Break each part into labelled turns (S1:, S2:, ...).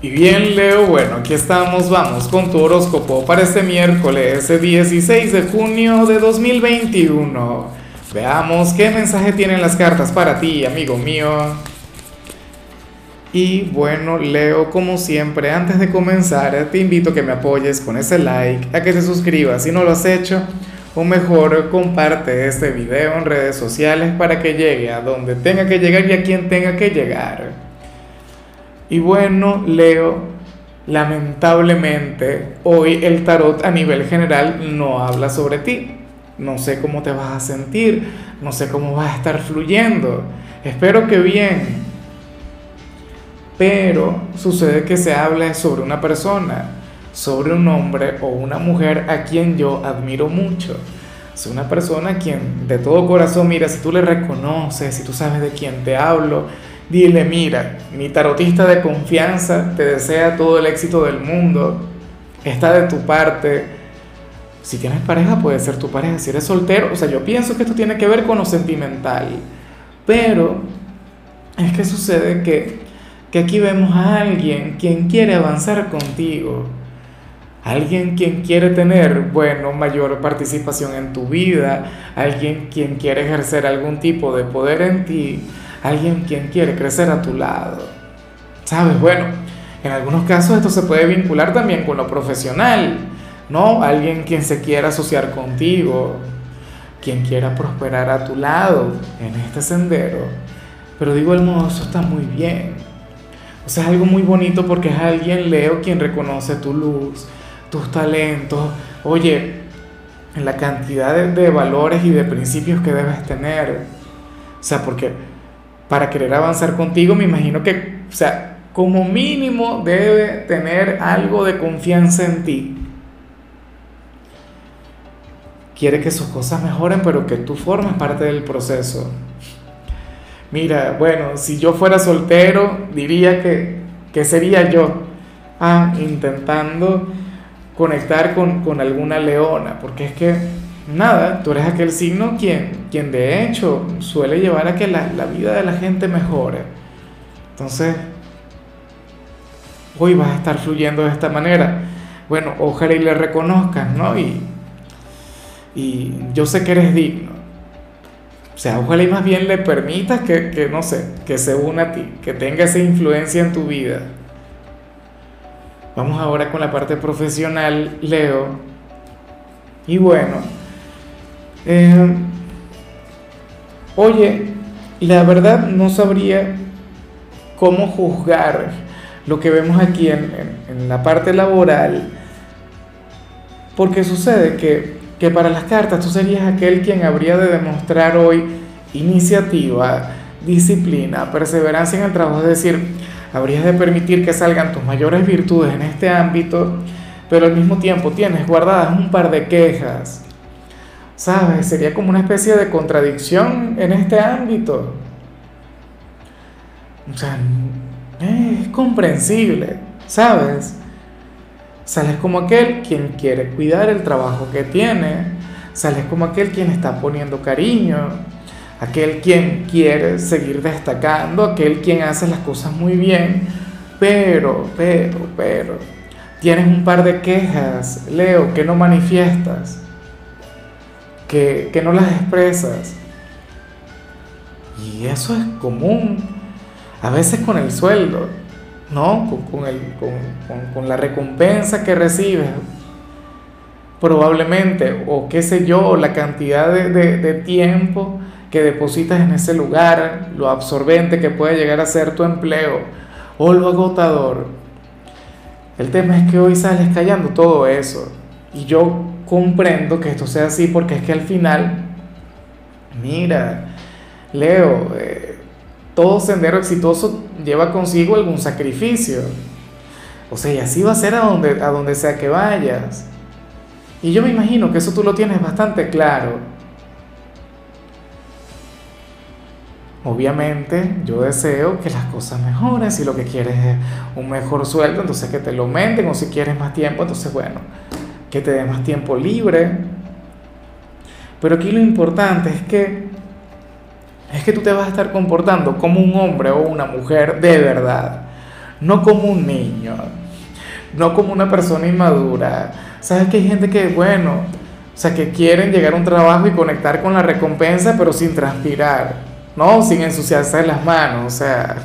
S1: Y bien, Leo, bueno, aquí estamos, vamos con tu horóscopo para este miércoles 16 de junio de 2021. Veamos qué mensaje tienen las cartas para ti, amigo mío. Y bueno, Leo, como siempre, antes de comenzar, te invito a que me apoyes con ese like, a que te suscribas si no lo has hecho, o mejor, comparte este video en redes sociales para que llegue a donde tenga que llegar y a quien tenga que llegar. Y bueno, Leo, lamentablemente hoy el tarot a nivel general no habla sobre ti. No sé cómo te vas a sentir, no sé cómo vas a estar fluyendo. Espero que bien. Pero sucede que se habla sobre una persona, sobre un hombre o una mujer a quien yo admiro mucho. Es una persona a quien de todo corazón, mira, si tú le reconoces, si tú sabes de quién te hablo, Dile, mira, mi tarotista de confianza te desea todo el éxito del mundo, está de tu parte. Si tienes pareja, puede ser tu pareja. Si eres soltero, o sea, yo pienso que esto tiene que ver con lo sentimental. Pero es que sucede que, que aquí vemos a alguien quien quiere avanzar contigo. Alguien quien quiere tener, bueno, mayor participación en tu vida. Alguien quien quiere ejercer algún tipo de poder en ti alguien quien quiere crecer a tu lado. ¿Sabes? Bueno, en algunos casos esto se puede vincular también con lo profesional, ¿no? Alguien quien se quiera asociar contigo, quien quiera prosperar a tu lado en este sendero. Pero digo el modo, eso está muy bien. O sea, es algo muy bonito porque es alguien, Leo, quien reconoce tu luz, tus talentos. Oye, la cantidad de, de valores y de principios que debes tener. O sea, porque para querer avanzar contigo, me imagino que, o sea, como mínimo debe tener algo de confianza en ti. Quiere que sus cosas mejoren, pero que tú formes parte del proceso. Mira, bueno, si yo fuera soltero, diría que, que sería yo, ah, intentando conectar con, con alguna leona, porque es que nada, tú eres aquel signo quien, quien de hecho suele llevar a que la, vida de la gente mejore. Entonces, hoy vas a estar fluyendo de esta manera. Bueno, ojalá y le reconozcas, ¿no? Y, y yo sé que eres digno. O sea, ojalá y más bien le permitas que, que, no sé, que se una a ti, que tenga esa influencia en tu vida. Vamos ahora con la parte profesional, Leo. Y bueno, eh, oye, la verdad no sabría cómo juzgar lo que vemos aquí en, la parte laboral, porque sucede que, que para las cartas tú serías aquel quien habría de demostrar hoy iniciativa, disciplina, perseverancia en el trabajo, es decir, habrías de permitir que salgan tus mayores virtudes en este ámbito, pero al mismo tiempo tienes guardadas un par de quejas, ¿Sabes? Sería como una especie de contradicción en este ámbito. O sea, es comprensible, ¿sabes? Sales como aquel quien quiere cuidar el trabajo que tiene, sales como aquel quien está poniendo cariño, aquel quien quiere seguir destacando, aquel quien hace las cosas muy bien, pero, pero, pero, tienes un par de quejas, Leo, que no manifiestas que, no las expresas. Y eso es común, a veces con el sueldo, ¿no? Con, el, con, la recompensa que recibes, probablemente, o qué sé yo, la cantidad de, de, tiempo que depositas en ese lugar, lo absorbente que puede llegar a ser tu empleo, o lo agotador. El tema es que hoy sales callando todo eso. Y yo comprendo que esto sea así porque es que al final, mira, Leo, eh, todo sendero exitoso lleva consigo algún sacrificio. O sea, y así va a ser a donde, a donde sea que vayas. Y yo me imagino que eso tú lo tienes bastante claro. Obviamente yo deseo que las cosas mejoren, si lo que quieres es un mejor sueldo, entonces que te lo aumenten, o si quieres más tiempo, entonces bueno, que te dé más tiempo libre. Pero aquí lo importante es que es que tú te vas a estar comportando como un hombre o una mujer de verdad, no como un niño, no como una persona inmadura. Sabes que hay gente que, bueno, o sea, que quieren llegar a un trabajo y conectar con la recompensa, pero sin transpirar, ¿no? Sin ensuciarse las manos, o sea,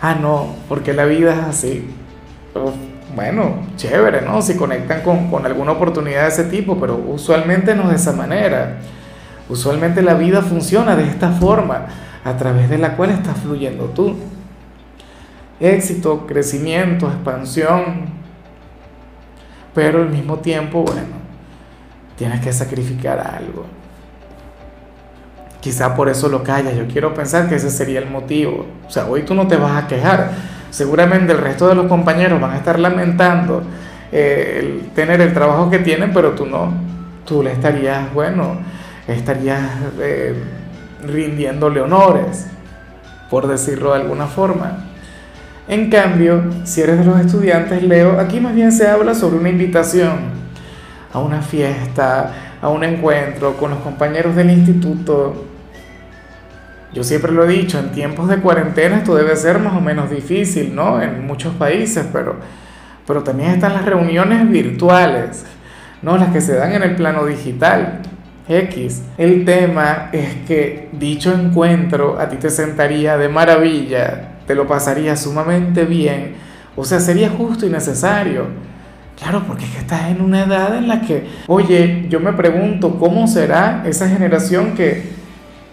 S1: ah, no, porque la vida es así. Bueno, chévere, ¿no? Si conectan con, con alguna oportunidad de ese tipo, pero usualmente no de esa manera. Usualmente la vida funciona de esta forma, a través de la cual estás fluyendo tú. Éxito, crecimiento, expansión, pero al mismo tiempo, bueno, tienes que sacrificar algo. Quizá por eso lo callas, yo quiero pensar que ese sería el motivo. O sea, hoy tú no te vas a quejar, seguramente el resto de los compañeros van a estar lamentando eh, el tener el trabajo que tienen, pero tú no, tú le estarías, bueno, estarías eh, rindiéndole honores, por decirlo de alguna forma. En cambio, si eres de los estudiantes, Leo, aquí más bien se habla sobre una invitación a una fiesta, a un encuentro con los compañeros del instituto. Yo siempre lo he dicho, en tiempos de cuarentena esto debe ser más o menos difícil, ¿no? En muchos países, pero, pero también están las reuniones virtuales, ¿no? Las que se dan en el plano digital. X. El tema es que dicho encuentro a ti te sentaría de maravilla, te lo pasaría sumamente bien, o sea, sería justo y necesario. Claro, porque es que estás en una edad en la que, oye, yo me pregunto cómo será esa generación que,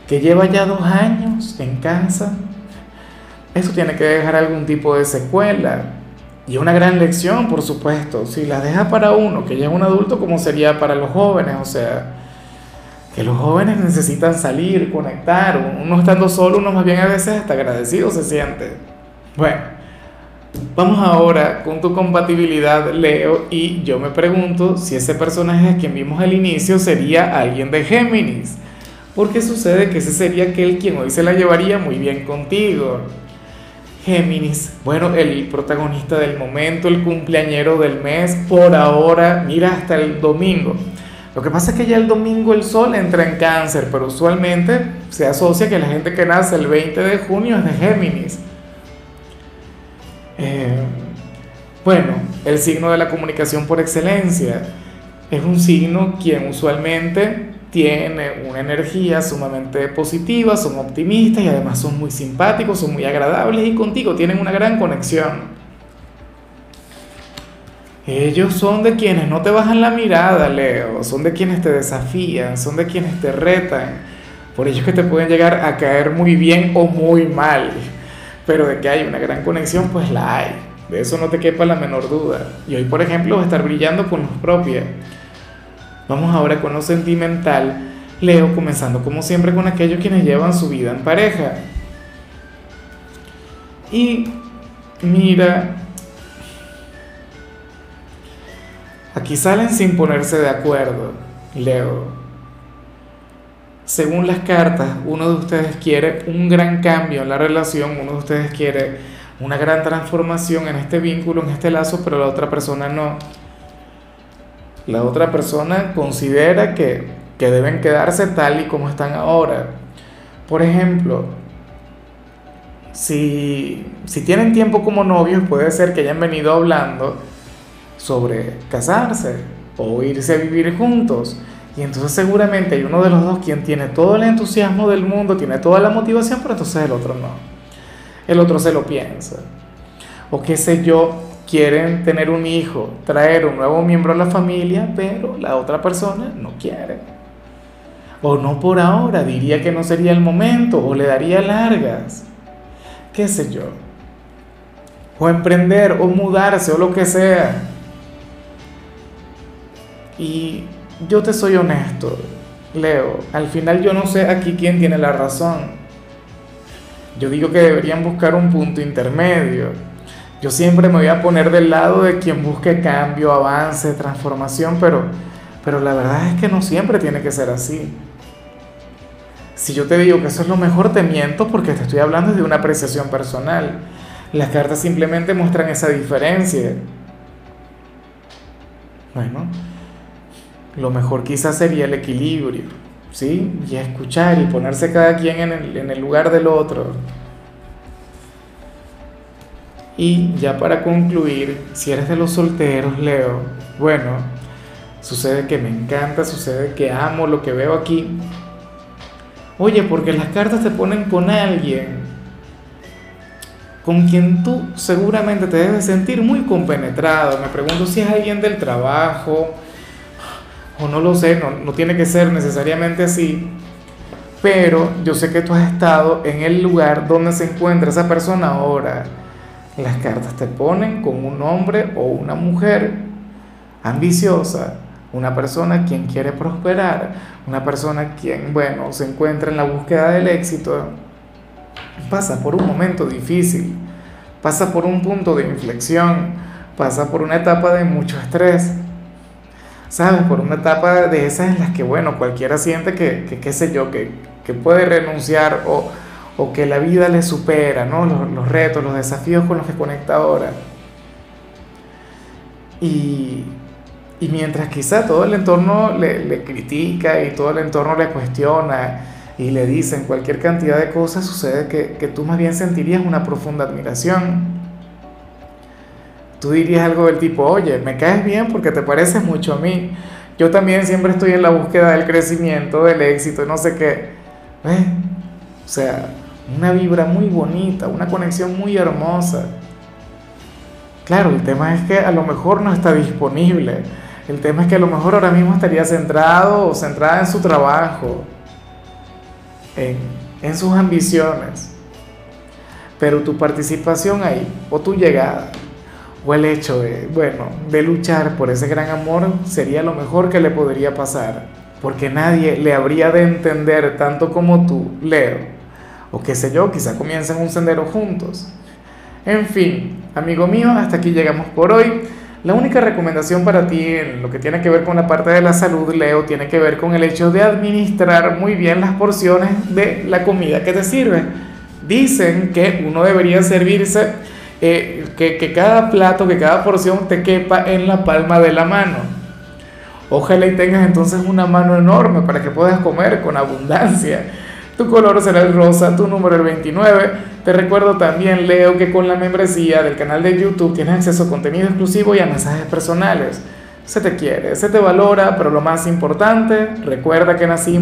S1: que lleva ya dos años en casa. Eso tiene que dejar algún tipo de secuela. Y una gran lección, por supuesto. Si la deja para uno, que ya es un adulto, ¿cómo sería para los jóvenes? O sea, que los jóvenes necesitan salir, conectar, uno estando solo, uno más bien a veces hasta agradecido se siente. Bueno, vamos ahora con tu compatibilidad, Leo, y yo me pregunto si ese personaje quien vimos al inicio sería alguien de Géminis, porque sucede que ese sería aquel quien hoy se la llevaría muy bien contigo. Géminis, bueno, el protagonista del momento, el cumpleañero del mes, por ahora, mira hasta el domingo. Lo que pasa es que ya el domingo el sol entra en cáncer, pero usualmente se asocia que la gente que nace el 20 de junio es de Géminis. Eh, bueno, el signo de la comunicación por excelencia es un signo quien usualmente tiene una energía sumamente positiva, son optimistas y además son muy simpáticos, son muy agradables y contigo tienen una gran conexión. Ellos son de quienes no te bajan la mirada, Leo, son de quienes te desafían, son de quienes te retan, por ellos que te pueden llegar a caer muy bien o muy mal, pero de que hay una gran conexión, pues la hay, de eso no te quepa la menor duda. Y hoy, por ejemplo, estar brillando con luz propia. Vamos ahora con lo sentimental, Leo, comenzando como siempre con aquellos quienes llevan su vida en pareja. Y mira, Aquí salen sin ponerse de acuerdo, Leo. Según las cartas, uno de ustedes quiere un gran cambio en la relación, uno de ustedes quiere una gran transformación en este vínculo, en este lazo, pero la otra persona no. La otra persona considera que, que deben quedarse tal y como están ahora. Por ejemplo, si, si tienen tiempo como novios, puede ser que hayan venido hablando sobre casarse o irse a vivir juntos. Y entonces seguramente hay uno de los dos quien tiene todo el entusiasmo del mundo, tiene toda la motivación, pero entonces el otro no. El otro se lo piensa. O qué sé yo, quieren tener un hijo, traer un nuevo miembro a la familia, pero la otra persona no quiere. O no por ahora, diría que no sería el momento, o le daría largas. Qué sé yo. O emprender, o mudarse, o lo que sea. Y yo te soy honesto, Leo, al final yo no sé aquí quién tiene la razón. Yo digo que deberían buscar un punto intermedio. Yo siempre me voy a poner del lado de quien busque cambio, avance, transformación, pero, pero la verdad es que no siempre tiene que ser así. Si yo te digo que eso es lo mejor, te miento porque te estoy hablando de una apreciación personal. Las cartas simplemente muestran esa diferencia. Bueno, lo mejor quizás sería el equilibrio, ¿sí? Y escuchar y ponerse cada quien en el, lugar del otro. Y ya para concluir, si eres de los solteros, Leo, bueno, sucede que me encanta, sucede que amo lo que veo aquí. Oye, porque las cartas te ponen con alguien con quien tú seguramente te debes sentir muy compenetrado. Me pregunto si es alguien del trabajo, o no lo sé, no, tiene que ser necesariamente así, pero yo sé que tú has estado en el lugar donde se encuentra esa persona ahora. Las cartas te ponen con un hombre o una mujer ambiciosa, una persona quien quiere prosperar, una persona quien, bueno, se encuentra en la búsqueda del éxito, pasa por un momento difícil, pasa por un punto de inflexión, pasa por una etapa de mucho estrés, ¿sabes? Por una etapa de esas en las que, bueno, cualquiera siente que, qué sé yo, que, que puede renunciar o o que la vida le supera, ¿no? Los, retos, los desafíos con los que conecta ahora. Y, mientras quizá todo el entorno le, critica y todo el entorno le cuestiona y le dicen cualquier cantidad de cosas, sucede que, que tú más bien sentirías una profunda admiración. Tú dirías algo del tipo, oye, me caes bien porque te pareces mucho a mí. Yo también siempre estoy en la búsqueda del crecimiento, del éxito, no sé qué. ¿Eh? O sea, una vibra muy bonita, una conexión muy hermosa. Claro, el tema es que a lo mejor no está disponible. El tema es que a lo mejor ahora mismo estaría centrado o centrada en su trabajo, en, en sus ambiciones. Pero tu participación ahí, o tu llegada, o el hecho de, bueno, de luchar por ese gran amor sería lo mejor que le podría pasar. Porque nadie le habría de entender tanto como tú, Leo o qué sé yo, quizá comiencen un sendero juntos. En fin, amigo mío, hasta aquí llegamos por hoy. La única recomendación para ti en lo que tiene que ver con la parte de la salud, Leo, tiene que ver con el hecho de administrar muy bien las porciones de la comida que te sirve. Dicen que uno debería servirse, eh, que, que cada plato, que cada porción te quepa en la palma de la mano. Ojalá y tengas entonces una mano enorme para que puedas comer con abundancia. Tu color será el rosa, tu número el 29. Te recuerdo también, Leo, que con la membresía del canal de YouTube tienes acceso a contenido exclusivo y a mensajes personales. Se te quiere, se te valora, pero lo más importante, recuerda que nacimos